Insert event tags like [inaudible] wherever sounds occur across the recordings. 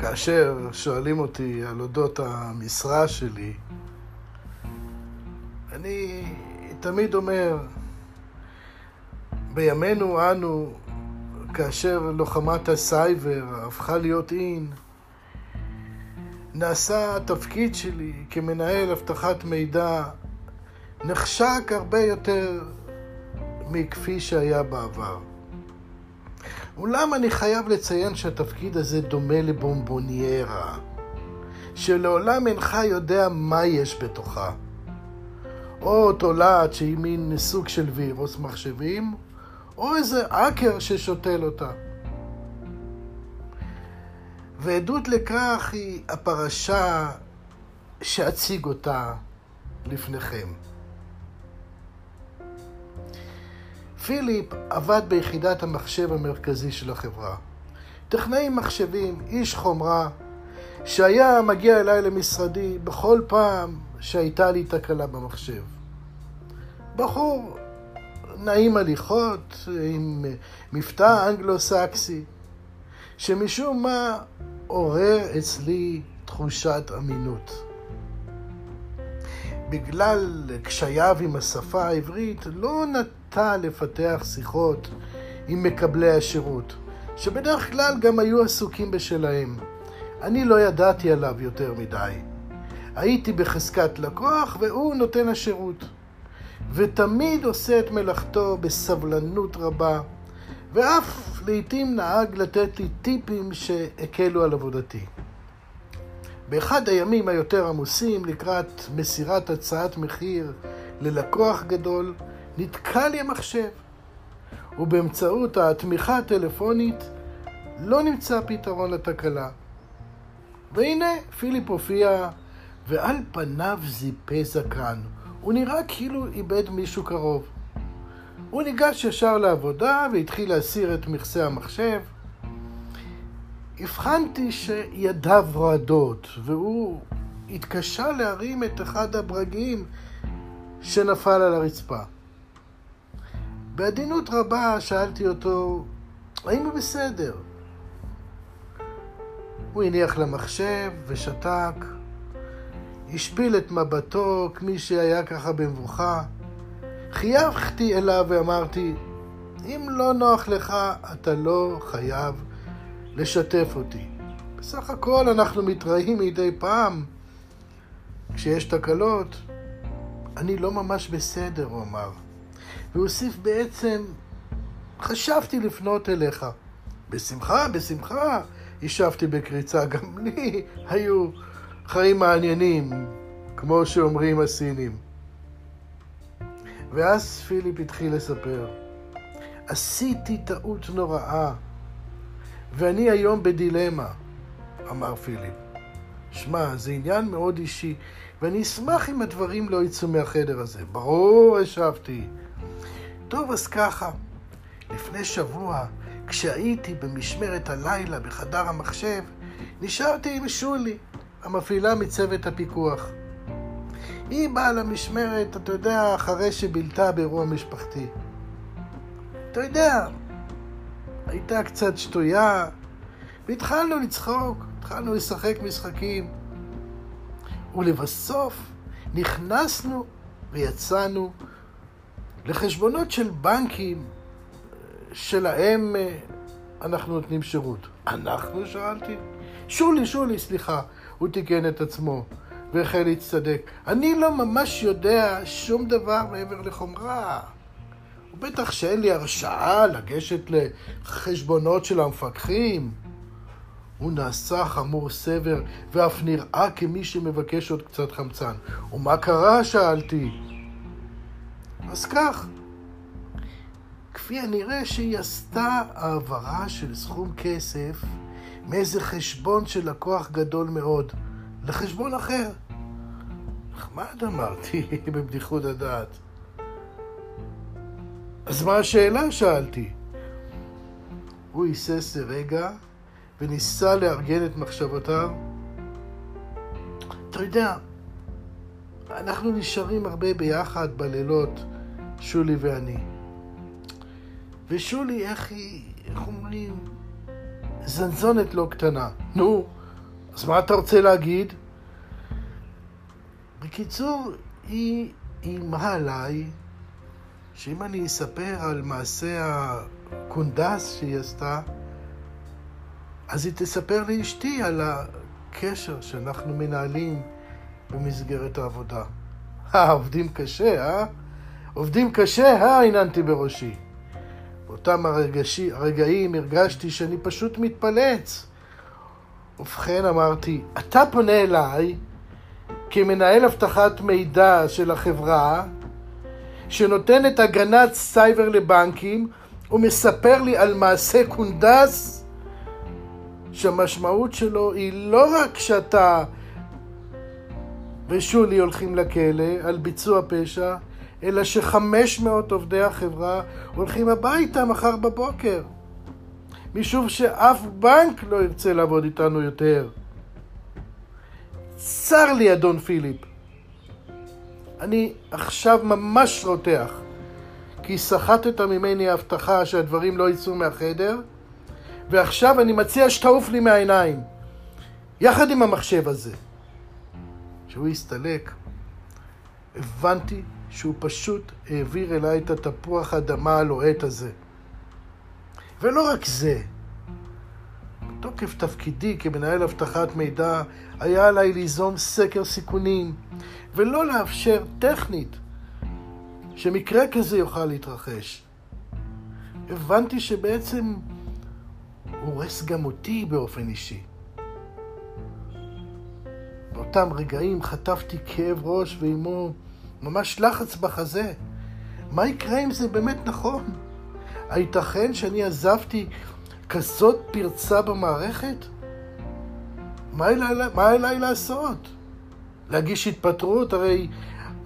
כאשר שואלים אותי על אודות המשרה שלי, אני תמיד אומר, בימינו אנו, כאשר לוחמת הסייבר הפכה להיות אין, נעשה התפקיד שלי כמנהל אבטחת מידע נחשק הרבה יותר מכפי שהיה בעבר. אולם אני חייב לציין שהתפקיד הזה דומה לבומבוניירה, שלעולם אינך יודע מה יש בתוכה. או תולעת שהיא מין סוג של וירוס מחשבים, או איזה אקר ששותל אותה. ועדות לכך היא הפרשה שאציג אותה לפניכם. פיליפ עבד ביחידת המחשב המרכזי של החברה. טכנאי מחשבים, איש חומרה, שהיה מגיע אליי למשרדי בכל פעם שהייתה לי תקלה במחשב. בחור נעים הליכות, עם מבטא אנגלו-סקסי, שמשום מה עורר אצלי תחושת אמינות. בגלל קשייו עם השפה העברית, לא נטה לפתח שיחות עם מקבלי השירות, שבדרך כלל גם היו עסוקים בשלהם. אני לא ידעתי עליו יותר מדי. הייתי בחזקת לקוח והוא נותן השירות. ותמיד עושה את מלאכתו בסבלנות רבה, ואף לעתים נהג לתת לי טיפים שהקלו על עבודתי. באחד הימים היותר עמוסים, לקראת מסירת הצעת מחיר ללקוח גדול, נתקע לי המחשב, ובאמצעות התמיכה הטלפונית לא נמצא פתרון לתקלה. והנה, פיליפ הופיע, ועל פניו זיפה זקן. הוא נראה כאילו איבד מישהו קרוב. הוא ניגש ישר לעבודה והתחיל להסיר את מכסה המחשב. הבחנתי שידיו רועדות, והוא התקשה להרים את אחד הברגים שנפל על הרצפה. בעדינות רבה שאלתי אותו, האם הוא בסדר? הוא הניח למחשב ושתק, השפיל את מבטו כמי שהיה ככה במבוכה. חייכתי אליו ואמרתי, אם לא נוח לך, אתה לא חייב לשתף אותי. בסך הכל אנחנו מתראים מדי פעם כשיש תקלות. אני לא ממש בסדר, הוא אמר. והוסיף בעצם, חשבתי לפנות אליך. בשמחה, בשמחה, השבתי בקריצה. גם לי היו חיים מעניינים, כמו שאומרים הסינים. ואז פיליפ התחיל לספר. עשיתי טעות נוראה, ואני היום בדילמה, אמר פיליפ. שמע, זה עניין מאוד אישי, ואני אשמח אם הדברים לא יצאו מהחדר הזה. ברור, השבתי. טוב, אז ככה. לפני שבוע, כשהייתי במשמרת הלילה בחדר המחשב, נשארתי עם שולי, המפעילה מצוות הפיקוח. היא באה למשמרת, אתה יודע, אחרי שבילתה באירוע משפחתי. אתה יודע, הייתה קצת שטויה, והתחלנו לצחוק, התחלנו לשחק משחקים. ולבסוף נכנסנו ויצאנו לחשבונות של בנקים שלהם אה, אנחנו נותנים שירות. אנחנו? שאלתי. שולי, שולי, סליחה. הוא תיקן את עצמו והחל להצטדק. אני לא ממש יודע שום דבר מעבר לחומרה. ובטח שאין לי הרשאה לגשת לחשבונות של המפקחים. הוא נעשה חמור סבר, ואף נראה כמי שמבקש עוד קצת חמצן. ומה קרה? שאלתי. אז כך, כפי הנראה שהיא עשתה העברה של סכום כסף מאיזה חשבון של לקוח גדול מאוד לחשבון אחר. נחמד אמרתי, [laughs] בבדיחות הדעת. אז מה השאלה? שאלתי. הוא היסס לרגע וניסה לארגן את מחשבותיו. אתה יודע, אנחנו נשארים הרבה ביחד בלילות, שולי ואני. ושולי, איך היא, איך אומרים, זנזונת לא קטנה. נו, אז מה אתה רוצה להגיד? בקיצור, היא איימה עליי שאם אני אספר על מעשה הקונדס שהיא עשתה, אז היא תספר לאשתי על הקשר שאנחנו מנהלים במסגרת העבודה. [laughs] אה, עובדים קשה, אה? עובדים קשה, אה? הננתי בראשי. באותם הרגשי, הרגעים הרגשתי שאני פשוט מתפלץ. ובכן אמרתי, אתה פונה אליי כמנהל אבטחת מידע של החברה שנותנת הגנת סייבר לבנקים ומספר לי על מעשה קונדס שהמשמעות שלו היא לא רק שאתה ושולי הולכים לכלא על ביצוע פשע, אלא שחמש מאות עובדי החברה הולכים הביתה מחר בבוקר. משום שאף בנק לא ירצה לעבוד איתנו יותר. צר לי, אדון פיליפ. אני עכשיו ממש רותח, כי סחטת ממני הבטחה שהדברים לא יצאו מהחדר, ועכשיו אני מציע שתעוף לי מהעיניים, יחד עם המחשב הזה. כשהוא הסתלק, הבנתי שהוא פשוט העביר אליי את התפוח האדמה הלוהט הזה. ולא רק זה, בתוקף תפקידי כמנהל אבטחת מידע, היה עליי ליזום סקר סיכונים, ולא לאפשר טכנית שמקרה כזה יוכל להתרחש. הבנתי שבעצם הורס גם אותי באופן אישי. באותם רגעים חטפתי כאב ראש ועימו ממש לחץ בחזה. מה יקרה אם זה באמת נכון? הייתכן שאני עזבתי כזאת פרצה במערכת? מה אליי, מה אליי לעשות? להגיש התפטרות? הרי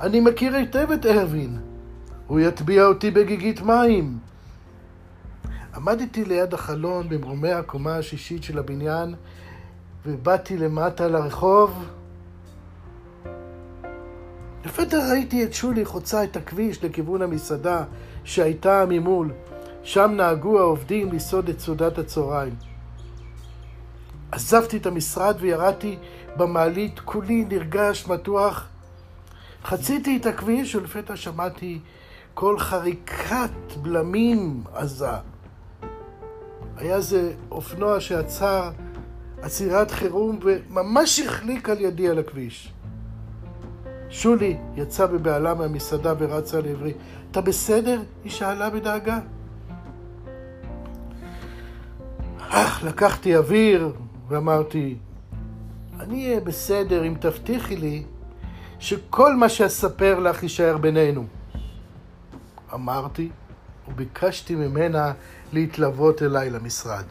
אני מכיר היטב את ארווין. הוא יטביע אותי בגיגית מים. עמדתי ליד החלון במרומי הקומה השישית של הבניין ובאתי למטה לרחוב. לפתע ראיתי את שולי חוצה את הכביש לכיוון המסעדה שהייתה ממול. שם נהגו העובדים לסעוד את סעודת הצהריים. עזבתי את המשרד וירדתי במעלית, כולי נרגש, מתוח. חציתי את הכביש ולפתע שמעתי קול חריקת בלמים עזה. היה זה אופנוע שעצר עצירת חירום וממש החליק על ידי על הכביש. שולי יצאה בבהלה מהמסעדה ורצה לעברי. אתה בסדר? היא שאלה בדאגה. אך, לקחתי אוויר ואמרתי, אני אהיה בסדר אם תבטיחי לי שכל מה שאספר לך יישאר בינינו. אמרתי וביקשתי ממנה להתלוות אליי למשרד.